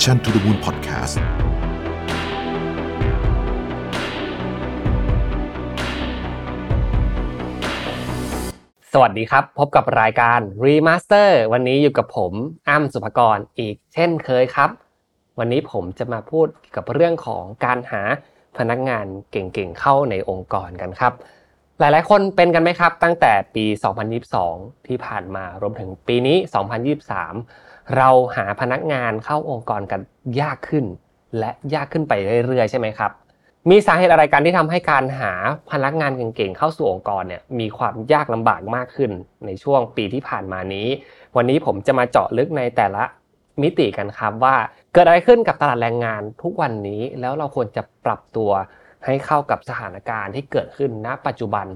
Mission to the Moon Podcast สวัสดีครับ พบกับรายการ Remaster วันนี้อยู่กับผมอ้ำสุภกรอีกเช่นเคยครับ วันนี้ผมจะมาพูดกับเรื่องของการหาพนักงานเก่งๆเข้าในองค์กรกันครับ หลายๆ คนเป็นกันไหมครับ ตั้งแต่ปี 2022 ที่ผ่านมารวมถึงปีนี้ 2023 เราหาพนักงานเข้าองค์กรกันยากขึ้น และยากขึ้นไปเรื่อยๆ ใช่ไหมครับ มีสาเหตุอะไรกันที่ทำให้การหาพนักงานเก่งๆเข้าสู่องค์กรเนี่ยมีความยากลำบากมากขึ้น ในช่วงปีที่ผ่านมานี้ วันนี้ผมจะมาเจาะลึกในแต่ละมิติกันครับว่าเกิดอะไรขึ้นกับตลาดแรงงานทุกวันนี้แล้วเราควรจะปรับตัวให้เข้ากับสถานการณ์ที่เกิดขึ้นณ ปัจจุบัน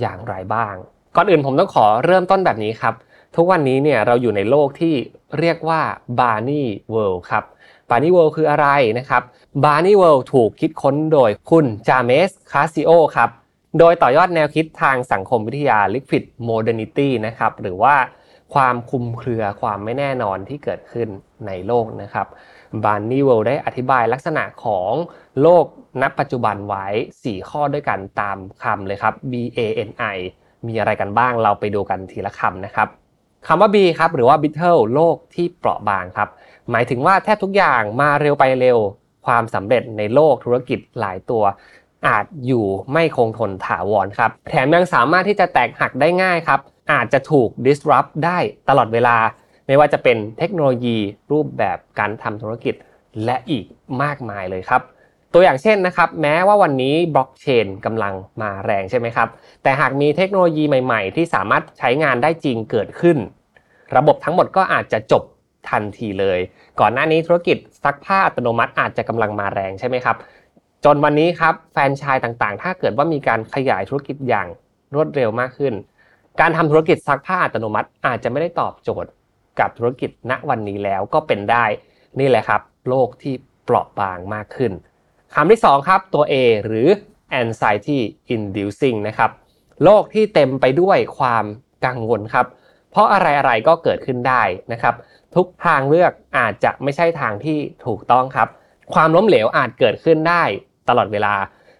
อย่างไรบ้าง ก่อนอื่นผมต้องขอเริ่มต้นแบบนี้ครับ ทุกวันนี้เนี่ยเราอยู่ในโลกที่เรียกว่า BANI World ครับ BANI World คืออะไรนะครับ BANI World ถูกคิดค้นโดยคุณ Jamais Cascio ครับโดยต่อยอดแนวคิดทางสังคมวิทยา Liquid Modernity นะครับหรือว่าความคลุมเครือความไม่แน่นอนที่เกิดขึ้นในโลกนะครับ BANI World ได้อธิบายลักษณะของโลกณปัจจุบันไว้ 4 ข้อด้วยกันตามคำเลยครับ B A N I มีอะไรกันบ้างเราไปดูกันทีละคำนะครับ คำว่า B ครับหรือว่า Bitter โลกที่เปราะบางครับ หมายถึงว่าแทบทุกอย่างมาเร็วไปเร็ว ความสำเร็จในโลกธุรกิจหลายตัว อาจอยู่ไม่คงทนถาวรครับ แถมยังสามารถที่จะแตกหักได้ง่ายครับ อาจจะถูก disrupt ได้ตลอดเวลา ไม่ว่าจะเป็นเทคโนโลยีรูปแบบการทำธุรกิจและอีกมากมายเลยครับ ตัวอย่างเช่นนะครับแม้ว่าวันนี้บล็อกเชนกำลังมาแรงใช่ไหมครับ แต่หากมีเทคโนโลยีใหม่ๆ ที่สามารถใช้งานได้จริงเกิดขึ้น ระบบทั้งหมดก็อาจจะจบทันทีเลย ก่อนหน้านี้ธุรกิจซักผ้าอัตโนมัติอาจจะกำลังมาแรงใช่ไหมครับ จนวันนี้ครับแฟนชส์ต่างๆ ถ้าเกิดว่ามีการขยายธุรกิจอย่างรวดเร็วมากขึ้น การทำธุรกิจซักผ้าอัตโนมัติอาจจะไม่ได้ตอบโจทย์กับธุรกิจณวันนี้แล้วก็เป็นได้ นี่แหละครับ โลกที่เปราะบางมากขึ้น คำที่2ครับตัว A หรือ anxiety inducing นะครับโลกที่เต็มไปด้วยความกังวลครับ เพราะอะไรๆก็เกิดขึ้นได้นะครับ ทุกทางเลือกอาจจะไม่ใช่ทางที่ถูกต้องครับ ความล้มเหลวอาจเกิดขึ้นได้ตลอดเวลา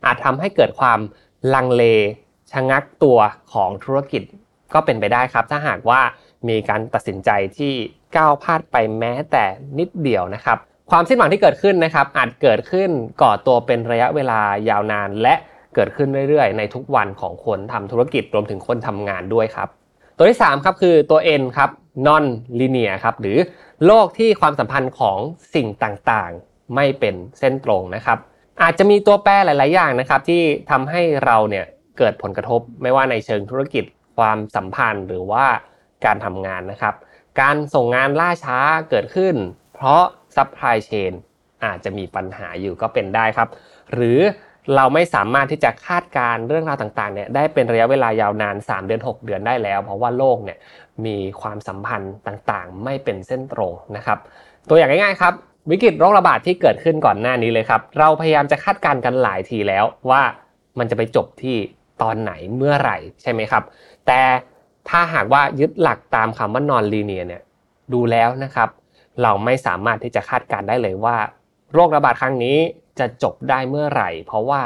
อาจทำให้เกิดความลังเลชะงักตัวของธุรกิจก็เป็นไปได้ครับ ถ้าหากว่ามีการตัดสินใจที่ก้าวพลาดไปแม้แต่นิดเดียวนะครับ ความสิ้นหวังที่เกิดขึ้นนะครับ อาจเกิดขึ้นก่อตัวเป็นระยะเวลายาวนาน และเกิดขึ้นเรื่อยๆ ในทุกวันของคนทำธุรกิจรวมถึงคนทำงานด้วยครับ ตัวที่3ครับคือตัว N ครับ non linear ครับหรือโลกที่ความสัมพันธ์ของสิ่งต่างๆ ไม่เป็นเส้นตรงนะครับ อาจจะมีตัวแปรหลาย ๆ อย่างนะครับ ที่ทำให้เราเนี่ยเกิดผลกระทบไม่ว่าในเชิงธุรกิจความสัมพันธ์หรือว่าการทำงานนะครับ การส่งงานล่าช้าเกิดขึ้น เพราะ supply chain อาจจะมีปัญหาอยู่ก็เป็นได้ครับ หรือเราไม่สามารถที่จะคาดการณ์เรื่องราวต่างๆเนี่ยได้เป็นระยะเวลายาวนาน 3 เดือน 6 เดือนได้แล้ว เพราะว่าโลกเนี่ยมีความสัมพันธ์ต่างๆ ไม่เป็นเส้นตรงนะครับ ตัวอย่างง่ายๆครับ วิกฤตโรคระบาดที่เกิดขึ้นก่อนหน้านี้เลยครับ เราพยายามจะคาดการณ์กันหลายทีแล้วว่ามันจะไปจบที่ตอนไหนเมื่อไหร่ใช่ไหมครับ แต่ถ้าหากว่ายึดหลักตามคำว่านอนลีเนียเนี่ยดูแล้วนะครับ เราไม่สามารถที่จะคาดการได้เลยว่า โรคระบาดครั้งนี้จะจบได้เมื่อไหร่ เพราะว่า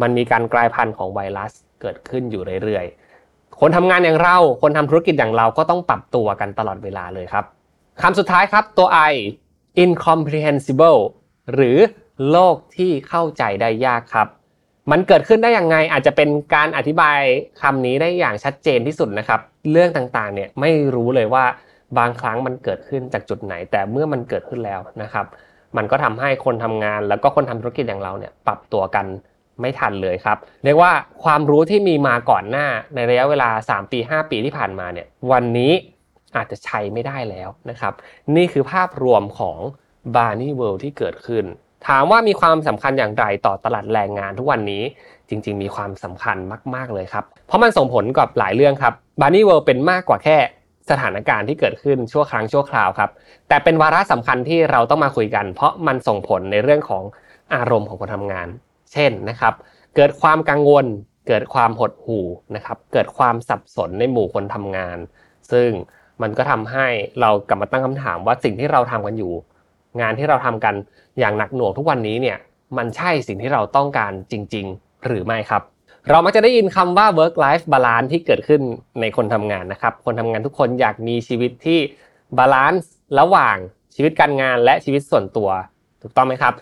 มันมีการกลายพันธุ์ของไวรัสเกิดขึ้นอยู่เรื่อยๆ คนทำงานอย่างเรา คนทำธุรกิจอย่างเราก็ต้องปรับตัวกันตลอดเวลาเลยครับคำสุดท้ายครับตัว I incomprehensible หรือโลกที่เข้าใจได้ยากครับ มันเกิดขึ้นได้อย่างไงอาจจะเป็นการอธิบายคำนี้ได้อย่างชัดเจนที่สุดนะครับ เรื่องต่างๆเนี่ยไม่รู้เลยว่า บางครั้งมันเกิดขึ้นจากจุดไหน แต่เมื่อมันเกิดขึ้นแล้วนะครับ มันก็ทำให้คนทำงานแล้วก็คนทำธุรกิจอย่างเราเนี่ยปรับตัวกันไม่ทันเลยครับ เรียกว่าความรู้ที่มีมาก่อนหน้าในระยะเวลา 3 ปี 5 ปีที่ผ่านมาเนี่ยวันนี้อาจจะใช้ไม่ได้แล้วนะครับ นี่คือภาพรวมของ b a r n e y World ที่เกิดขึ้น ถามว่ามีความสำคัญอย่างไรต่อตลาดแรงงานทุกวันนี้จริง ๆ มีความสำคัญมาก ๆ เลยครับ เพราะมันส่งผลกับหลายเรื่องครับ b a r n e y World เป็นมากกว่าแค่ สถานการณ์ที่เกิดขึ้นชั่วครั้งชั่วคราวครับ แต่เป็นวาระสำคัญที่เราต้องมาคุยกัน เพราะมันส่งผลในเรื่องของอารมณ์ของคนทำงาน เช่นนะครับ เกิดความกังวล เกิดความหดหู่นะครับ เกิดความสับสนในหมู่คนทำงาน ซึ่งมันก็ทำให้เรากลับมาตั้งคำถามว่าสิ่งที่เราทำกันอยู่ งานที่เราทำกันอย่างหนักหน่วงทุกวันนี้เนี่ยมันใช่สิ่งที่เราต้องการจริง ๆ หรือไม่ครับ เรามักจะได้ยินคำว่า work life balance ที่เกิดขึ้นในคนทำงานนะครับ คนทำงานทุกคนอยากมีชีวิตที่ balanceระหว่างชีวิตการงานและชีวิตส่วนตัว ถูกต้องไหมครับ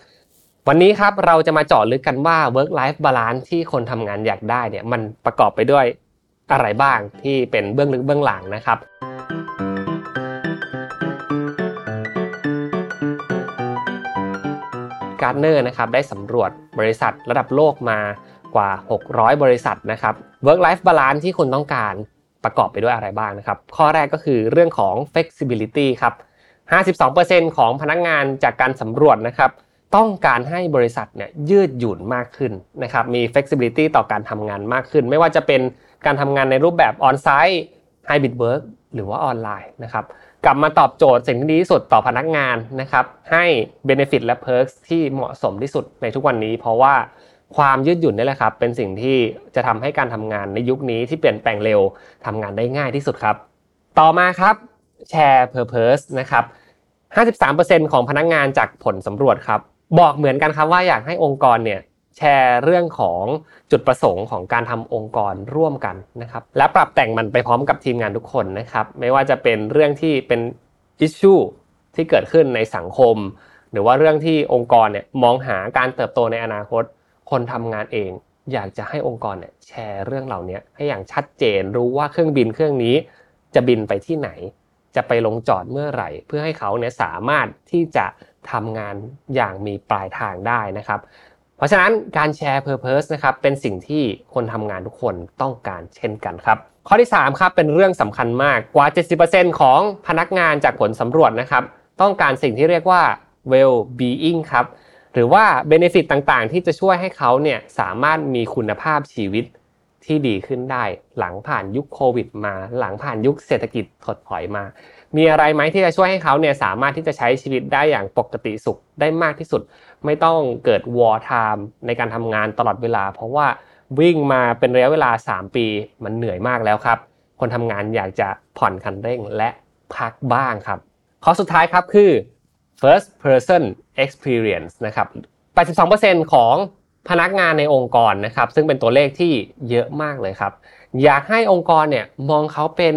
วันนี้ครับเราจะมาเจาะลึกกันว่า work life balance ที่คนทำงานอยากได้เนี่ยมันประกอบไปด้วยอะไรบ้างที่เป็นเบื้องลึกเบื้องหลังนะครับการ์เนอร์นะครับได้สำรวจบริษัทระดับโลกมา กว่า 600 บริษัทนะครับ work life balance ที่คุณต้องการประกอบไปด้วยอะไรบ้างนะครับ ข้อแรกก็คือเรื่องของ flexibility ครับ 52%ของพนักงานจากการสำรวจนะครับ ต้องการให้บริษัทเนี่ยยืดหยุ่นมากขึ้นนะครับ มี flexibility ต่อการทำงานมากขึ้น ไม่ว่าจะเป็นการทำงานในรูปแบบ on-site hybrid work หรือว่าออนไลน์นะครับ กลับมาตอบโจทย์สิ่งที่ดีที่สุดต่อพนักงานนะครับ ให้ benefit และ perks ที่เหมาะสมที่สุดในทุกวันนี้ เพราะว่า ความยืดหยุ่นนี่แหละครับ เป็นสิ่งที่จะทำให้การทำงานในยุคนี้ที่เปลี่ยนแปลงเร็วทำงานได้ง่ายที่สุดครับ ต่อมาครับแชร์ purpose นะครับ53%ของพนักงานจากผลสำรวจครับ บอกเหมือนกันครับว่าอยากให้องค์กรเนี่ยแชร์เรื่องของจุดประสงค์ของการทำองค์กรร่วมกันนะครับ และปรับแต่งมันไปพร้อมกับทีมงานทุกคนนะครับ ไม่ว่าจะเป็นเรื่องที่เป็นอิชชูที่เกิดขึ้นในสังคม หรือว่าเรื่องที่องค์กรเนี่ยมองหาการเติบโตในอนาคต คนทำงานเอง อยากจะให้องค์กรเนี่ยแชร์เรื่องเหล่านี้ให้อย่างชัดเจนรู้ว่าเครื่องบินเครื่องนี้จะบินไปที่ไหน จะไปลงจอดเมื่อไหร่ เพื่อให้เขาเนี่ยสามารถที่จะทำงานอย่างมีปลายทางได้นะครับ เพราะฉะนั้นการแชร์ Purpose นะครับเป็นสิ่งที่คนทำงานทุกคนต้องการเช่นกันครับ ข้อที่3ครับเป็นเรื่องสำคัญมากกว่า 70%ของพนักงานจากผลสำรวจนะครับ ต้องการสิ่งที่เรียกว่า well being ครับ หรือว่า benefit ต่างๆ ที่จะช่วยให้เขาเนี่ยสามารถมีคุณภาพชีวิตที่ดีขึ้นได้ หลังผ่านยุคโควิดมา หลังผ่านยุคเศรษฐกิจถดถอยมา มีอะไรไหมที่จะช่วยให้เขาเนี่ยสามารถที่จะใช้ชีวิตได้อย่างปกติสุขได้มากที่สุด ไม่ต้องเกิด wartime ในการทำงานตลอดเวลา เพราะว่าวิ่งมาเป็นระยะเวลา 3 ปีมันเหนื่อยมากแล้วครับ คนทำงานอยากจะผ่อนคันเร่งและพักบ้างครับข้อสุดท้ายครับคือ first person experience นะครับ82%ของพนักงานในองค์กรนะครับซึ่งเป็นตัวเลขที่เยอะมากเลยครับ อยากให้องค์กรเนี่ยมองเขาเป็น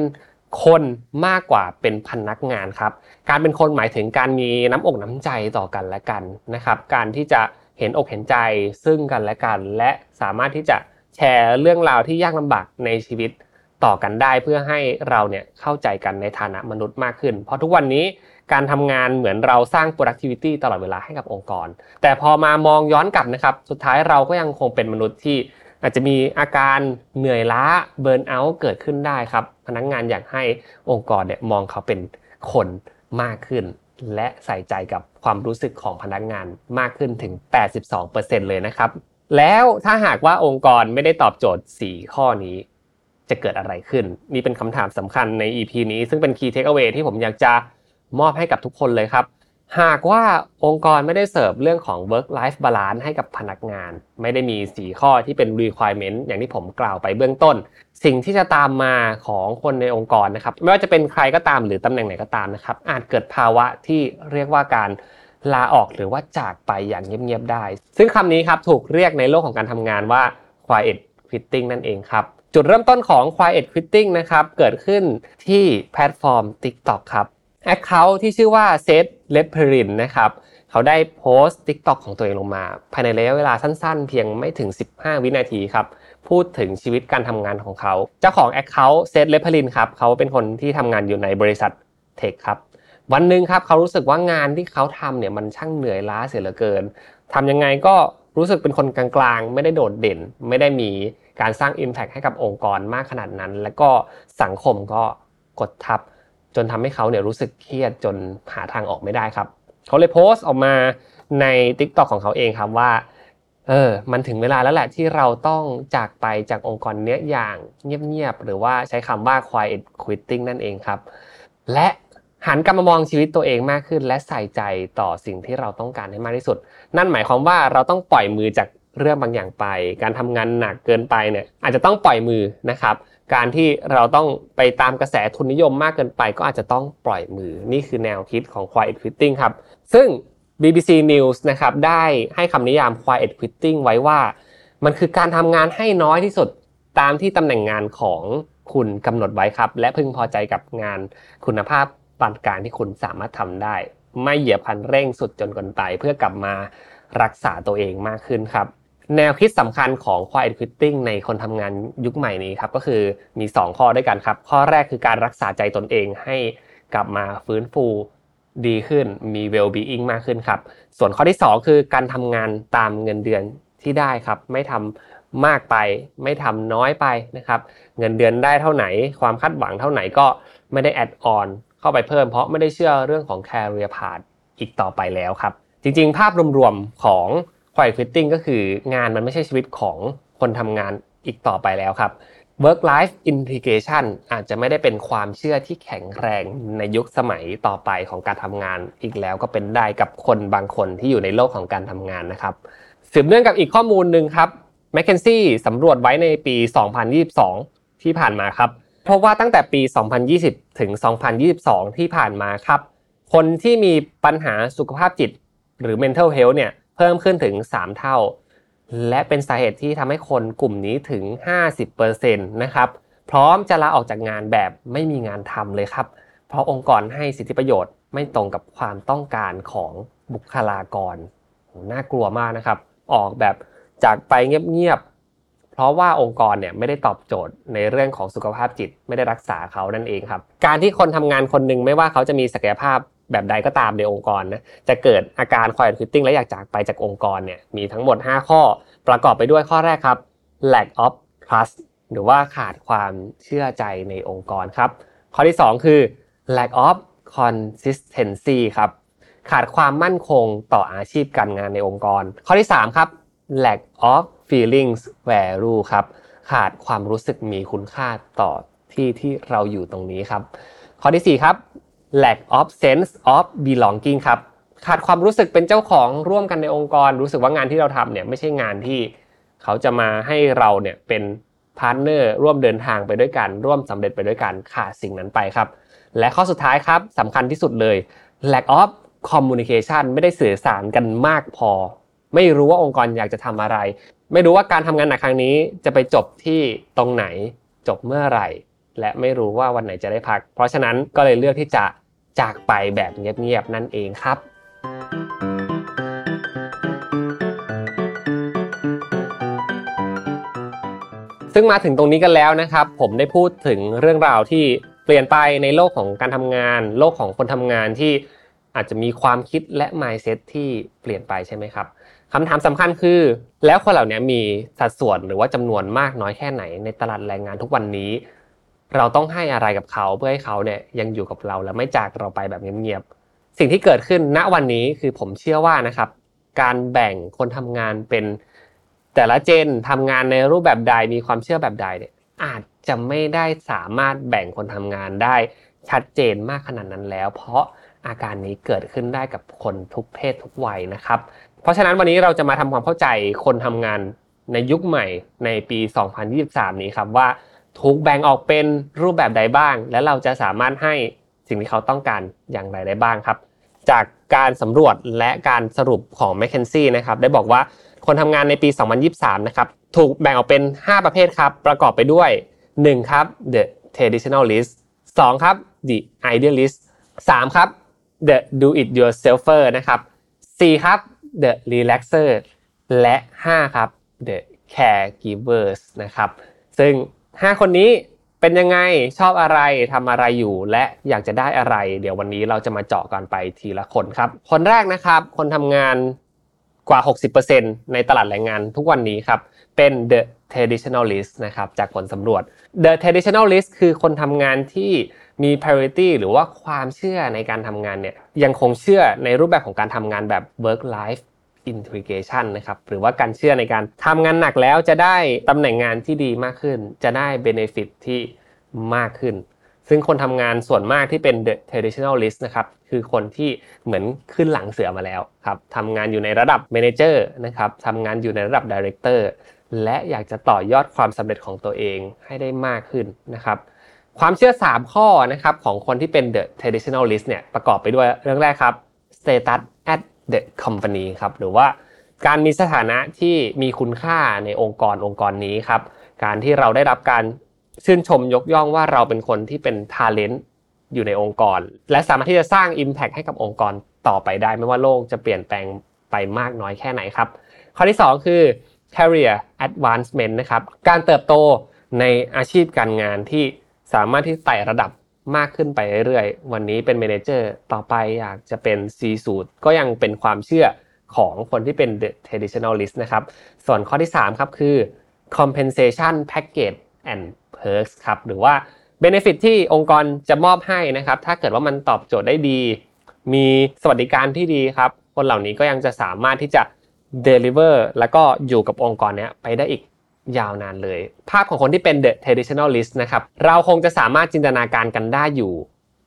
คนมากกว่าเป็นพนักงานครับ การเป็นคนหมายถึงการมีน้ำอกน้ำใจต่อกันและกันนะครับ การที่จะเห็นอกเห็นใจซึ่งกันและกัน และสามารถที่จะแชร์เรื่องราวที่ยากลำบากในชีวิตต่อกันได้ เพื่อให้เราเนี่ยเข้าใจกันในฐานะมนุษย์มากขึ้น เพราะทุกวันนี้ การทำงานเหมือนเราสร้าง productivity ตลอดเวลาให้กับองค์กร แต่พอมามองย้อนกลับนะครับ สุดท้ายเราก็ยังคงเป็นมนุษย์ที่อาจจะมีอาการเหนื่อยล้าเบิร์นเอาท์เกิดขึ้นได้ครับ พนักงงานอยากให้องค์กรเนี่ยมองเขาเป็นคนมากขึ้น และใส่ใจกับความรู้สึกของพนักงานมากขึ้นถึง 82%เลยนะครับ แล้วถ้าหากว่าองค์กรไม่ได้ตอบโจทย์ 4 ข้อนี้จะเกิดอะไรขึ้น นี่เป็นคำถามสำคัญใน EP นี้ ซึ่งเป็น Key Takeaway ที่ผมอยากจะ มอบให้กับทุกคนเลยครับ หากว่าองค์กรไม่ได้เสิร์ฟเรื่องของ work life balance ให้กับพนักงาน ไม่ได้มี 4 ข้อที่เป็น requirement อย่างที่ผมกล่าวไปเบื้องต้น สิ่งที่จะตามมาของคนในองค์กรนะครับ ไม่ว่าจะเป็นใครก็ตามหรือตำแหน่งไหนก็ตามนะครับ อาจเกิดภาวะที่เรียกว่าการลาออกหรือว่าจากไปอย่างเงียบๆได้ ซึ่งคำนี้ครับถูกเรียกในโลกของการทำงานว่า quiet quitting นั่นเองครับ จุดเริ่มต้นของ quiet quitting นะครับ เกิดขึ้นที่แพลตฟอร์ม TikTok ครับ account ที่ชื่อว่า Zaid Leppelin นะครับเขาได้โพสต์ TikTok ของตัวเองลงมา ภายในระยะเวลาสั้นๆ เพียงไม่ถึง 15 วินาทีครับ พูดถึงชีวิตการทำงานของเขา เจ้าของแอคเคาท์เซตเลปเพรินครับเขาเป็นคนที่ทำงานอยู่ในบริษัทเทคครับวันหนึ่งครับเขารู้สึกว่างานที่เขาทำเนี่ยมันช่างเหนื่อยล้าเสียเหลือเกินทำยังไงก็รู้สึกเป็นคนกลางๆ ไม่ได้โดดเด่น ไม่ได้มีการสร้าง Impact ให้กับองค์กรมากขนาดนั้น และก็สังคมก็กดทับ จนทำให้เขาเนี่ยรู้สึกเครียดจนหาทางออกไม่ได้ครับ เขาเลยโพสต์ออกมาใน t ิ k t o k ของเขาเองครับว่าเออมันถึงเวลาแล้วแหละที่เราต้องจากไปจากองค์กรเนี้ยอย่างเงียบๆหรือว่าใช้คำว่า quiet quitting นั่นเองครับ และหันกลับมามองชีวิตตัวเองมากขึ้น และใส่ใจต่อสิ่งที่เราต้องการให้มากที่สุด นั่นหมายความว่าเราต้องปล่อยมือจากเรื่องบางอย่างไป การทำงานหนักเกินไปเนี่ยอาจจะต้องปล่อยมือนะครับ การที่เราต้องไปตามกระแสทุนนิยมมากเกินไปก็อาจจะต้องปล่อยมือ นี่คือแนวคิดของ quiet quitting ครับ ซึ่ง BBC News นะครับได้ให้คำนิยาม quiet quitting ไว้ว่า มันคือการทำงานให้น้อยที่สุดตามที่ตำแหน่งงานของคุณกำหนดไว้ครับ และพึงพอใจกับงานคุณภาพปานกลางที่คุณสามารถทำได้ ไม่เหยียบคันเร่งสุดจนเกินไป เพื่อกลับมารักษาตัวเองมากขึ้นครับ แนวคิดสำคัญของ quiet quitting ในคนทำงานยุคใหม่นี้ครับก็คือมี 2 ข้อด้วยกันครับ ข้อแรกคือการรักษาใจตนเองให้กลับมาฟื้นฟูดีขึ้นมี well being มากขึ้นครับ ส่วนข้อที่ 2 คือการทำงานตามเงินเดือนที่ได้ครับ ไม่ทำมากไป ไม่ทำน้อยไปนะครับ เงินเดือนได้เท่าไหน ความคาดหวังเท่าไหนก็ไม่ได้แอดออนเข้าไปเพิ่ม เพราะไม่ได้เชื่อเรื่องของ career path อีกต่อไปแล้วครับ จริงๆ ภาพรวมๆของ quiet quitting ก็คืองานมันไม่ใช่ชีวิตของคนทำงานอีกต่อไปแล้วครับ work life integration อาจจะไม่ได้เป็นความเชื่อที่แข็งแรงในยุคสมัยต่อไปของการทำงานอีกแล้วก็เป็นได้กับคนบางคนที่อยู่ในโลกของการทำงานนะครับสืบเนื่องกับอีกข้อมูลหนึ่งครับ m c k เคนซี่สำรวจไว้ในปี 2022 ที่ผ่านมาครับพบว่าตั้งแต่ปี 2020 ถึง 2022 ที่ผ่านมาครับ คนที่มีปัญหาสุขภาพจิตหรือ mental health เนี่ย เพิ่มขึ้นถึง 3 เท่า และเป็นสาเหตุที่ทำให้คนกลุ่มนี้ถึง 50%นะครับ พร้อมจะลาออกจากงานแบบไม่มีงานทำเลยครับ เพราะองค์กรให้สิทธิประโยชน์ไม่ตรงกับความต้องการของบุคลากร น่ากลัวมากนะครับ ออกแบบจากไปเงียบๆ เพราะว่าองค์กรเนี่ยไม่ได้ตอบโจทย์ในเรื่องของสุขภาพจิต ไม่ได้รักษาเขานั่นเองครับ การที่คนทำงานคนหนึ่งไม่ว่าเขาจะมีศักยภาพ แบบใดก็ตามในองค์กรนะจะเกิดอาการ quiet quitting และอยากจากไปจากองค์กรเนี่ยมีทั้งหมด 5 ข้อประกอบไปด้วยข้อแรกครับ lack of trust หรือว่าขาดความเชื่อใจในองค์กรครับ ข้อที่ 2 คือ lack of consistency ครับขาดความมั่นคงต่ออาชีพการงานในองค์กร ข้อที่ 3 ครับ lack of feelings value ครับขาดความรู้สึกมีคุณค่าต่อที่ที่เราอยู่ตรงนี้ครับ ข้อที่ 4 ครับ lack of sense of belonging ครับขาดความรู้สึกเป็นเจ้าของร่วมกันในองค์กร รู้สึกว่างานที่เราทำเนี่ยไม่ใช่งานที่เขาจะมาให้เราเนี่ยเป็น partner ร่วมเดินทางไปด้วยกันร่วมสำเร็จไปด้วยกันขาดสิ่งนั้นไปครับ และข้อสุดท้ายครับสำคัญที่สุดเลย lack of communication ไม่ได้สื่อสารกันมากพอ ไม่รู้ว่าองค์กรอยากจะทำอะไร ไม่รู้ว่าการทำงานหนักครั้งนี้จะไปจบที่ตรงไหนจบเมื่อไหร่ และไม่รู้ว่าวันไหนจะได้พัก เพราะฉะนั้นก็เลยเลือกที่จะจากไปแบบเงียบๆนั่นเองครับ ซึ่งมาถึงตรงนี้กันแล้วนะครับ ผมได้พูดถึงเรื่องราวที่เปลี่ยนไปในโลกของการทำงาน โลกของคนทำงานที่อาจจะมีความคิดและ mindset ที่เปลี่ยนไปใช่ไหมครับคำถามสำคัญคือ แล้วคนเหล่านี้มีสัดส่วนหรือว่าจำนวนมากน้อยแค่ไหนในตลาดแรงงานทุกวันนี้ เราต้องให้อะไรกับเขาเพื่อให้เขาเนี่ยยังอยู่กับเราและไม่จากเราไปแบบเงียบๆสิ่งที่เกิดขึ้นณวันนี้คือผมเชื่อว่านะครับ การแบ่งคนทำงานเป็น แต่ละเจนทำงานในรูปแบบใดมีความเชื่อแบบใดเนี่ยอาจจะไม่ได้สามารถแบ่งคนทำงานได้ชัดเจนมากขนาดนั้นแล้ว เพราะอาการนี้เกิดขึ้นได้กับคนทุกเพศทุกวัยนะครับ เพราะฉะนั้นวันนี้เราจะมาทำความเข้าใจคนทำงานในยุคใหม่ในปี 2023 นี้ครับว่า ถูกแบ่งออกเป็นรูปแบบใดบ้าง และเราจะสามารถให้สิ่งที่เขาต้องการอย่างไรได้บ้างครับ จากการสำรวจและการสรุปของ m c k เคนซี่นะครับได้บอกว่าคนทำงานในปี 2023 นะครับถูกแบ่งออกเป็น 5 ประเภทครับ ประกอบไปด้วย 1 ครับ the traditionalist 2 ครับ the idealist 3 ครับ the do it yourselfer นะครับ4ครับ the relaxer และ 5 ครับ the caregivers นะครับ ซึ่ง 5 คนนี้เป็นยังไงชอบอะไรทำอะไรอยู่ และอยากจะได้อะไร เดี๋ยววันนี้เราจะมาเจาะกันไปทีละคนครับ คนแรกนะครับ คนทำงานกว่า 60%ในตลาดแรงงานทุกวันนี้ครับเป็น the traditionalist นะครับจากผลสำรวจ the traditionalist คือคนทำงานที่มี priority หรือว่าความเชื่อในการทำงานเนี่ยยังคงเชื่อในรูปแบบของการทำงานแบบ work life integration นะครับหรือว่าการเชื่อในการทำงานหนักแล้วจะได้ตำแหน่งงานที่ดีมากขึ้น จะได้ benefit ที่มากขึ้น ซึ่งคนทำงานส่วนมากที่เป็น the traditionalist นะครับคือคนที่เหมือนขึ้นหลังเสือมาแล้วครับทำงานอยู่ในระดับ manager นะครับทำงานอยู่ในระดับ director และอยากจะต่อยอดความสำเร็จของตัวเองให้ได้มากขึ้นนะครับความเชื่อ 3 ข้อนะครับของคนที่เป็น the traditionalist เนี่ยประกอบไปด้วยเรื่องแรกครับ status the company ครับหรือว่าการมีสถานะที่มีคุณค่าในองค์กรองค์กรนี้ครับ การที่เราได้รับการชื่นชมยกย่องว่าเราเป็นคนที่เป็น talent อยู่ในองค์กร และสามารถที่จะสร้าง Impact ให้กับองค์กรต่อไปได้ ไม่ว่าโลกจะเปลี่ยนแปลงไปมากน้อยแค่ไหนครับ ข้อที่ 2 คือ career advancement นะครับ การเติบโตในอาชีพการงานที่สามารถที่ไต่ระดับ มากขึ้นไปเรื่อยๆ วันนี้เป็นเมนเจอร์ต่อไปอยากจะเป็น C สูตรก็ยังเป็นความเชื่อของคนที่เป็น the traditionalist นะครับ ส่วนข้อที่ 3 ครับคือ compensation package and perks ครับ หรือว่า benefit ที่องค์กรจะมอบให้นะครับ ถ้าเกิดว่ามันตอบโจทย์ได้ดี มีสวัสดิการที่ดีครับ คนเหล่านี้ก็ยังจะสามารถที่จะ deliver แล้วก็อยู่กับองค์กรนี้ไปได้อีก ยาวนานเลย ภาพของคนที่เป็น the traditionalist นะครับ เราคงจะสามารถจินตนาการกันได้อยู่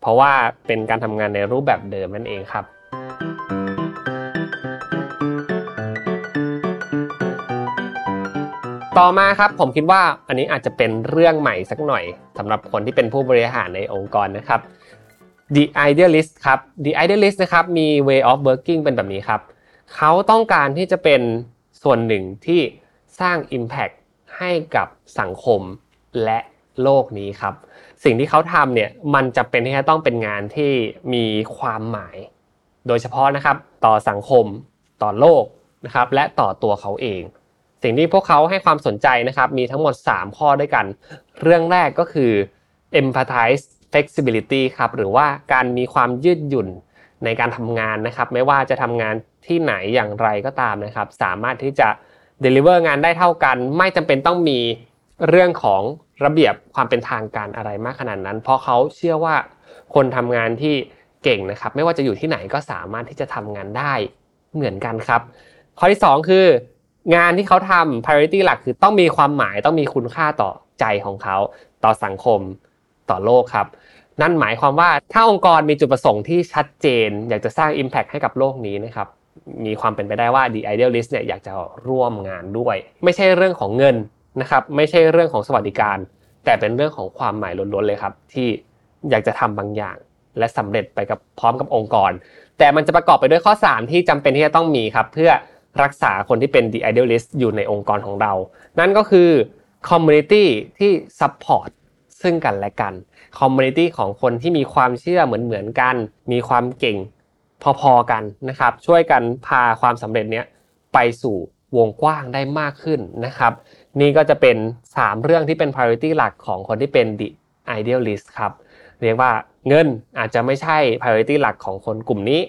เพราะว่าเป็นการทำงานในรูปแบบเดิมนั่นเองครับ ต่อมาครับผมคิดว่าอันนี้อาจจะเป็นเรื่องใหม่สักหน่อยสำหรับคนที่เป็นผู้บริหารในองค์กรนะครับ The Idealist ครับ The Idealist นะครับมี way of working เป็นแบบนี้ครับ เขาต้องการที่จะเป็นส่วนหนึ่งที่สร้าง Impact ให้กับสังคมและโลกนี้ครับ สิ่งที่เขาทำเนี่ยมันจะเป็นที่จะต้องเป็นงานที่มีความหมาย โดยเฉพาะนะครับต่อสังคมต่อโลกนะครับและต่อตัวเขาเอง สิ่งที่พวกเขาให้ความสนใจนะครับมีทั้งหมด 3 ข้อด้วยกัน เรื่องแรกก็คือ empathize flexibility ครับหรือว่าการมีความยืดหยุ่นในการทำงานนะครับ ไม่ว่าจะทำงานที่ไหนอย่างไรก็ตามนะครับ สามารถที่จะ deliver งานได้เท่ากัน ไม่จำเป็นต้องมีเรื่องของระเบียบความเป็นทางการอะไรมากขนาดนั้น เพราะเขาเชื่อว่าคนทำงานที่เก่งนะครับ ไม่ว่าจะอยู่ที่ไหนก็สามารถที่จะทำงานได้เหมือนกันครับ ข้อที่ 2 คืองานที่เขาทำ priority หลักคือต้องมีความหมายต้องมีคุณค่าต่อใจของเขา ต่อสังคมต่อโลกครับ นั่นหมายความว่าถ้าองค์กรมีจุดประสงค์ที่ชัดเจน อยากจะสร้าง Impact ให้กับโลกนี้นะครับ มีความเป็นไปได้ว่า The Idealist เนี่ยอยากจะร่วมงานด้วย ไม่ใช่เรื่องของเงินนะครับไม่ใช่เรื่องของสวัสดิการ แต่เป็นเรื่องของความหมายล้วนๆเลยครับ ที่อยากจะทำบางอย่าง และสำเร็จไปกับพร้อมกับองค์กร แต่มันจะประกอบไปด้วยข้อ 3 ที่จำเป็นที่จะต้องมีครับ เพื่อรักษาคนที่เป็น The Idealist อยู่ในองค์กรของเรา นั่นก็คือ Community ที่ Support ซึ่งกันและกัน Community ของคนที่มีความเชื่อเหมือนๆกัน มีความเก่ง พอๆกันนะครับ ช่วยกันพาความสำเร็จเนี้ยไปสู่วงกว้างได้มากขึ้นนะครับ นี่ก็จะเป็น 3 เรื่องที่เป็น priority หลักของคนที่เป็น the idealist ครับเรียกว่าเงินอาจจะไม่ใช่ priority หลักของคนกลุ่มนี้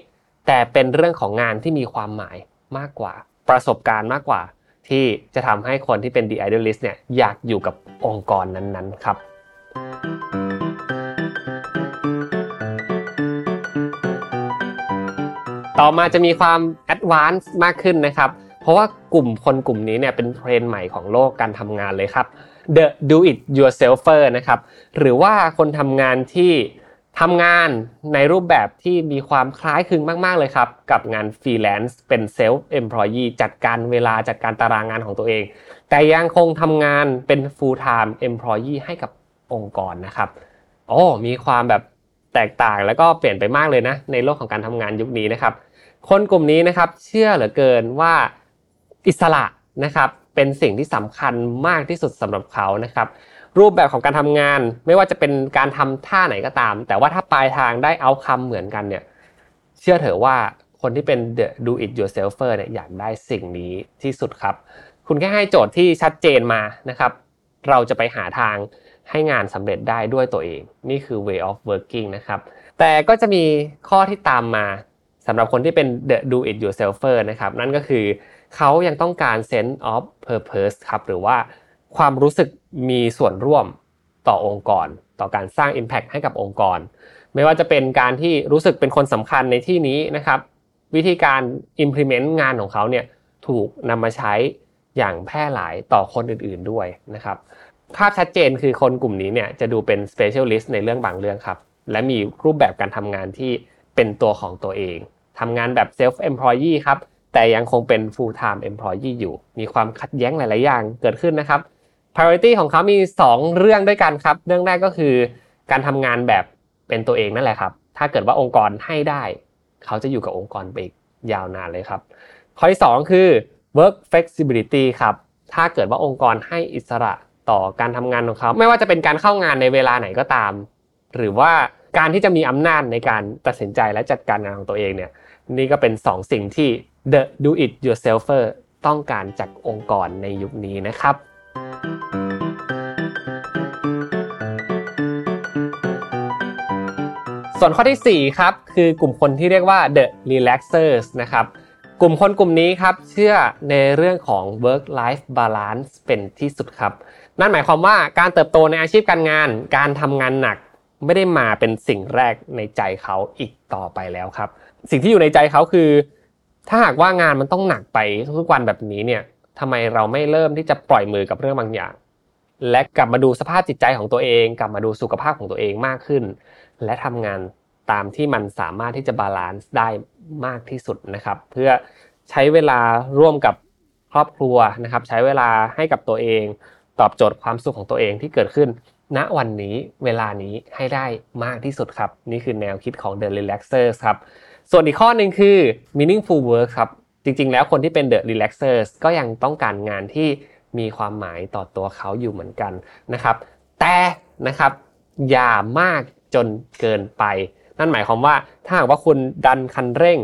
แต่เป็นเรื่องของงานที่มีความหมายมากกว่า ประสบการณ์มากกว่า ที่จะทำให้คนที่เป็น the idealist เนี่ยอยากอยู่กับองค์กรนั้นๆครับ ต่อมาจะมีความ advance มากขึ้นนะครับ เพราะว่ากลุ่มคนกลุ่มนี้เนี่ยเป็นเทรนด์ใหม่ของโลกการทำงานเลยครับ the do it yourselfer นะครับ หรือว่าคนทำงานที่ทำงานในรูปแบบที่มีความคล้ายคลึงมาก ๆ เลยครับ กับงานฟรีแลนซ์เป็น self employee จัดการเวลาจัดการตารางงานของตัวเอง แต่ยังคงทำงานเป็น full time employee ให้กับองค์กรนะครับโอ้มีความแบบแตกต่างแล้วก็เปลี่ยนไปมากเลยนะ ในโลกของการทำงานยุคนี้นะครับ คนกลุ่มนี้นะครับเชื่อเหลือเกินว่าอิสระนะครับเป็นสิ่งที่สำคัญมากที่สุดสำหรับเขานะครับ รูปแบบของการทำงานไม่ว่าจะเป็นการทำท่าไหนก็ตาม แต่ว่าถ้าปลายทางได้เอาคำเหมือนกันเนี่ยเชื่อเถอะว่าคนที่เป็น the do it yourselfer เนี่ยอยากได้สิ่งนี้ที่สุดครับ คุณแค่ให้โจทย์ที่ชัดเจนมานะครับ เราจะไปหาทางให้งานสำเร็จได้ด้วยตัวเอง นี่คือ way of working นะครับ แต่ก็จะมีข้อที่ตามมา สำหรับคนที่เป็น the do it yourselfer นะครับนั่นก็คือเขายังต้องการ sense of purpose ครับหรือว่าความรู้สึกมีส่วนร่วมต่อองค์กร ต่อการสร้าง impact ให้กับองค์กร ไม่ว่าจะเป็นการที่รู้สึกเป็นคนสำคัญในที่นี้นะครับ วิธีการ implement งานของเขาเนี่ยถูกนำมาใช้อย่างแพร่หลายต่อคนอื่นๆด้วยนะครับภาพชัดเจนคือคนกลุ่มนี้เนี่ยจะดูเป็น specialist ในเรื่องบางเรื่องครับ และมีรูปแบบการทำงานที่ เป็นตัวของตัวเองทำงานแบบ self employee ครับ แต่ยังคงเป็น full time employee อยู่ มีความขัดแย้งหลาย ๆ อย่างเกิดขึ้นนะครับ priority ของเขามี 2 เรื่องด้วยกันครับ เรื่องแรกก็คือ การทำงานแบบเป็นตัวเองนั่นแหละครับ ถ้าเกิดว่าองค์กรให้ได้ เขาจะอยู่กับองค์กรไปอีกยาวนานเลยครับ ข้อที่ 2 คือ work flexibility ครับ ถ้าเกิดว่าองค์กรให้อิสระต่อการทำงานของเขา ไม่ว่าจะเป็นการเข้างานในเวลาไหนก็ตาม หรือว่า การที่จะมีอำนาจในการตัดสินใจและจัดการงานของตัวเองเนี่ยนี่ก็เป็น2สิ่งที่ the do it yourselfer ต้องการจากองค์กรในยุคนี้นะครับ ส่วนข้อที่ 4 ครับ คือกลุ่มคนที่เรียกว่า the relaxers นะครับกลุ่มคนกลุ่มนี้ครับเชื่อในเรื่องของ work life balance เป็นที่สุดครับ นั่นหมายความว่าการเติบโตในอาชีพการงาน การทำงานหนัก ไม่ได้มาเป็นสิ่งแรกในใจเขาอีกต่อไปแล้วครับ สิ่งที่อยู่ในใจเขาคือ ถ้าหากว่างานมันต้องหนักไปทุกวันแบบนี้เนี่ยทำไมเราไม่เริ่มที่จะปล่อยมือกับเรื่องบางอย่าง และกลับมาดูสภาพจิตใจของตัวเอง กลับมาดูสุขภาพของตัวเองมากขึ้น และทำงานตามที่มันสามารถที่จะ balance ได้มากที่สุดนะครับ เพื่อใช้เวลาร่วมกับครอบครัวนะครับ ใช้เวลาให้กับตัวเอง ตอบโจทย์ความสุขของตัวเองที่เกิดขึ้นณวันนี้เวลานี้ให้ได้มากที่สุดครับ นี่คือแนวคิดของ The Relaxers ครับ ส่วนอีกข้อหนึ่งคือ meaningful work ครับ จริงๆ แล้วคนที่เป็น The Relaxers ก็ยังต้องการงานที่มีความหมายต่อตัวเขาอยู่เหมือนกันนะครับ แต่นะครับอย่ามากจนเกินไป นั่นหมายความว่าถ้าหากว่าคุณดันคันเร่ง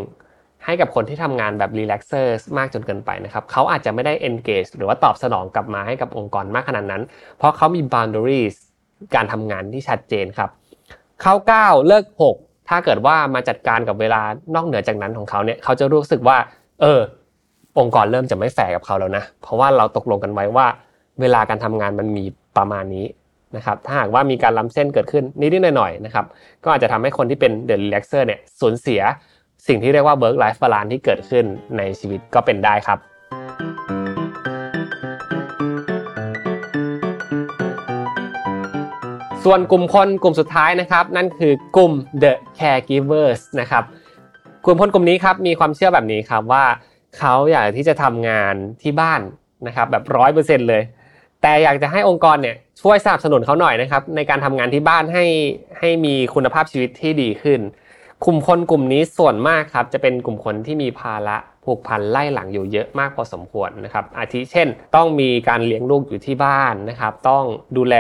ให้กับคนที่ทำงานแบบ relaxers มากจนเกินไปนะครับเขาอาจจะไม่ได้ engage หรือว่าตอบสนองกลับมาให้กับองค์กรมากขนาดนั้น เพราะเขามี boundaries การทำงานที่ชัดเจนครับเข้า9เลิก6ถ้าเกิดว่ามาจัดการกับเวลานอกเหนือจากนั้นของเขาเนี่ยเขาจะรู้สึกว่า เออ องค์กรเริ่มจะไม่แฝงกับเขาแล้วนะ เพราะว่าเราตกลงกันไว้ว่า เวลาการทำงานมันมีประมาณนี้นะครับ ถ้าหากว่ามีการล้ำเส้นเกิดขึ้นนิดๆหน่อยๆนะครับ ก็อาจจะทำให้คนที่เป็น the relaxer เนี่ยสูญเสียสิ่งที่เรียกว่า work life balance ที่เกิดขึ้นในชีวิตก็เป็นได้ครับ ส่วนกลุ่มคนกลุ่มสุดท้ายนะครับ นั่นคือกลุ่ม the caregivers นะครับ กลุ่มคนกลุ่มนี้ครับมีความเชื่อแบบนี้ครับว่าเขาอยากที่จะทำงานที่บ้านนะครับแบบร้อยเปอร์เซ็นเลย แต่อยากจะให้องค์กรเนี่ยช่วยสนับสนุนเขาหน่อยนะครับ ในการทำงานที่บ้านให้ให้มีคุณภาพชีวิตที่ดีขึ้น กลุ่มคนกลุ่มนี้ส่วนมากครับจะเป็นกลุ่มคนที่มีภาระผูกพันไล่หลังอยู่เยอะมากพอสมควรนะครับ อาทิเช่น ต้องมีการเลี้ยงลูกอยู่ที่บ้านนะครับ ต้องดูแล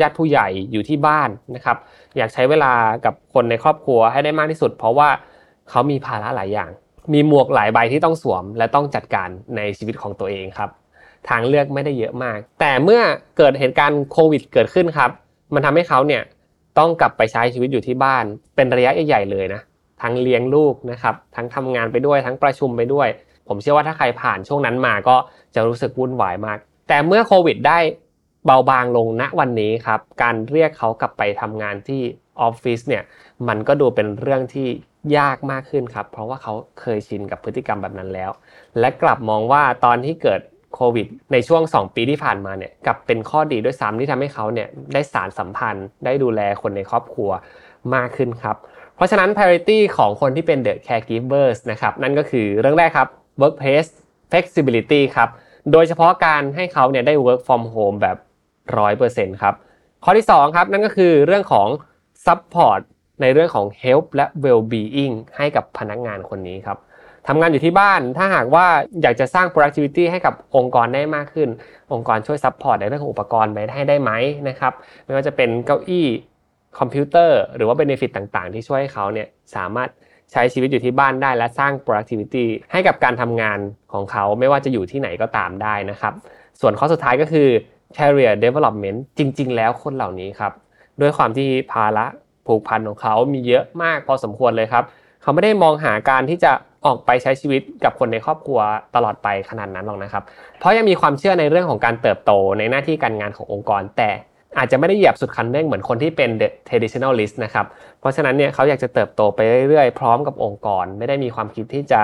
ญาติผู้ใหญ่อยู่ที่บ้านนะครับ อยากใช้เวลากับคนในครอบครัวให้ได้มากที่สุด เพราะว่าเขามีภาระหลายอย่าง มีหมวกหลายใบที่ต้องสวม และต้องจัดการในชีวิตของตัวเองครับ ทางเลือกไม่ได้เยอะมาก แต่เมื่อเกิดเหตุการณ์โควิดเกิดขึ้นครับ มันทำให้เขาเนี่ยต้องกลับไปใช้ชีวิตอยู่ที่บ้าน เป็นระยะใหญ่ๆเลยนะทั้งเลี้ยงลูกนะครับทั้งทำงานไปด้วยทั้งประชุมไปด้วย ผมเชื่อว่าถ้าใครผ่านช่วงนั้นมาก็จะรู้สึกวุ่นวายมาก แต่เมื่อโควิดได้ เบาบางลงณวันนี้ครับ การเรียกเขากลับไปทำงานที่ออฟฟิศเนี่ยมันก็ดูเป็นเรื่องที่ยากมากขึ้นครับ เพราะว่าเขาเคยชินกับพฤติกรรมแบบนั้นแล้ว และกลับมองว่าตอนที่เกิดโควิดในช่วง 2 ปีที่ผ่านมาเนี่ยกลับเป็นข้อดีด้วยซ้ำที่ทำให้เขาเนี่ยได้สารสัมพันธ์ ได้ดูแลคนในครอบครัวมากขึ้นครับ เพราะฉะนั้น priority ของคนที่เป็น the caregivers นะครับนั่นก็คือเรื่องแรกครับ workplace flexibility ครับโดยเฉพาะการให้เขาเนี่ยได้ work from home แบบ 100%ครับข้อที่2ครับนั่นก็คือเรื่องของ support ในเรื่องของ help และ well-being ให้กับพนักงานคนนี้ครับทำงานอยู่ที่บ้านถ้าหากว่าอยากจะสร้าง productivity ให้กับองค์กรได้มากขึ้น องค์กรช่วย support ในเรื่องของอุปกรณ์ไปให้ได้ไหมนะครับไม่ว่าจะเป็นเก้าอี้คอมพิวเตอร์หรือว่า benefit ต่างๆ ที่ช่วยให้เขาเนี่ยสามารถใช้ชีวิตอยู่ที่บ้านได้และสร้าง productivity ให้กับการทำงานของเขาไม่ว่าจะอยู่ที่ไหนก็ตามได้นะครับ ส่วนข้อสุดท้ายก็คือ career development จริง ๆ แล้วคนเหล่านี้ครับ ด้วยความที่ภาระผูกพันของเขามีเยอะมากพอสมควรเลยครับ เขาไม่ได้มองหาการที่จะออกไปใช้ชีวิตกับคนในครอบครัวตลอดไปขนาดนั้นหรอกนะครับ เพราะยังมีความเชื่อในเรื่องของการเติบโตในหน้าที่การงานขององค์กร แต่อาจจะไม่ได้เหยียบสุดคันเร่งเหมือนคนที่เป็น the traditionalist นะครับ เพราะฉะนั้นเนี่ยเขาอยากจะเติบโตไปเรื่อยๆ พร้อมกับองค์กร ไม่ได้มีความคิดที่จะ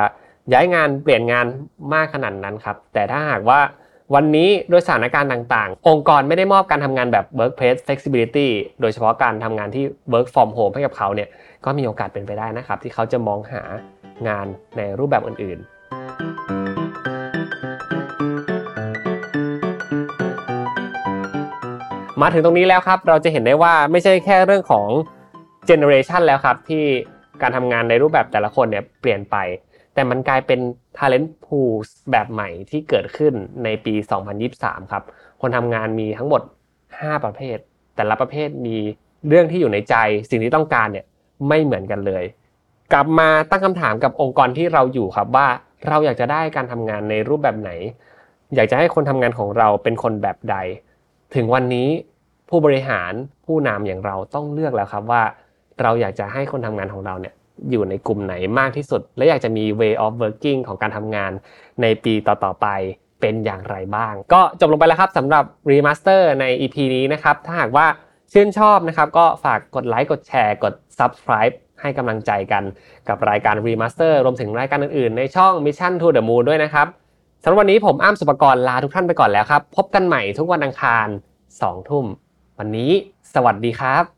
ย้ายงานเปลี่ยนงานมากขนาดนั้นครับ แต่ถ้าหากว่า วันนี้โดยสถานการณ์ต่างๆ องค์กรไม่ได้มอบการทำงานแบบ workplace flexibility โดยเฉพาะการทำงานที่ work from home ให้กับเขาเนี่ยก็มีโอกาสเป็นไปได้นะครับ ที่เขาจะมองหางานในรูปแบบอื่น ๆ มาถึงตรงนี้แล้วครับ เราจะเห็นได้ว่าไม่ใช่แค่เรื่องของ generation แล้วครับที่การทำงานในรูปแบบแต่ละคนเนี่ยเปลี่ยนไป แต่มันกลายเป็น talent pool แบบใหม่ที่เกิดขึ้นในปี 2023 ครับ คนทำงานมีทั้งหมด 5 ประเภท แต่ละประเภทมีเรื่องที่อยู่ในใจสิ่งที่ต้องการเนี่ยไม่เหมือนกันเลย กลับมาตั้งคำถามกับองค์กรที่เราอยู่ครับว่าเราอยากจะได้การทำงานในรูปแบบไหน อยากจะให้คนทำงานของเราเป็นคนแบบใด ถึงวันนี้ผู้บริหารผู้นำอย่างเราต้องเลือกแล้วครับว่า เราอยากจะให้คนทำงานของเราเนี่ย อยู่ในกลุ่มไหนมากที่สุด และอยากจะมี way of working ของการทำงานในปีต่อๆไปเป็นอย่างไรบ้าง ก็จบลงไปแล้วครับสำหรับ remaster ใน EP นี้นะครับ ถ้าหากว่าชื่นชอบนะครับก็ฝากกดไลค์กดแชร์กด subscribe ให้กำลังใจกันกับรายการ remaster รวมถึงรายการอื่นๆ ในช่อง mission to the moon ด้วยนะครับสำหรับวันนี้ผมอ้ำสุปกรณ์ลาทุกท่านไปก่อนแล้วครับ พบกันใหม่ทุกวันอังคาร2ทุ่ม วันนี้ สวัสดีครับ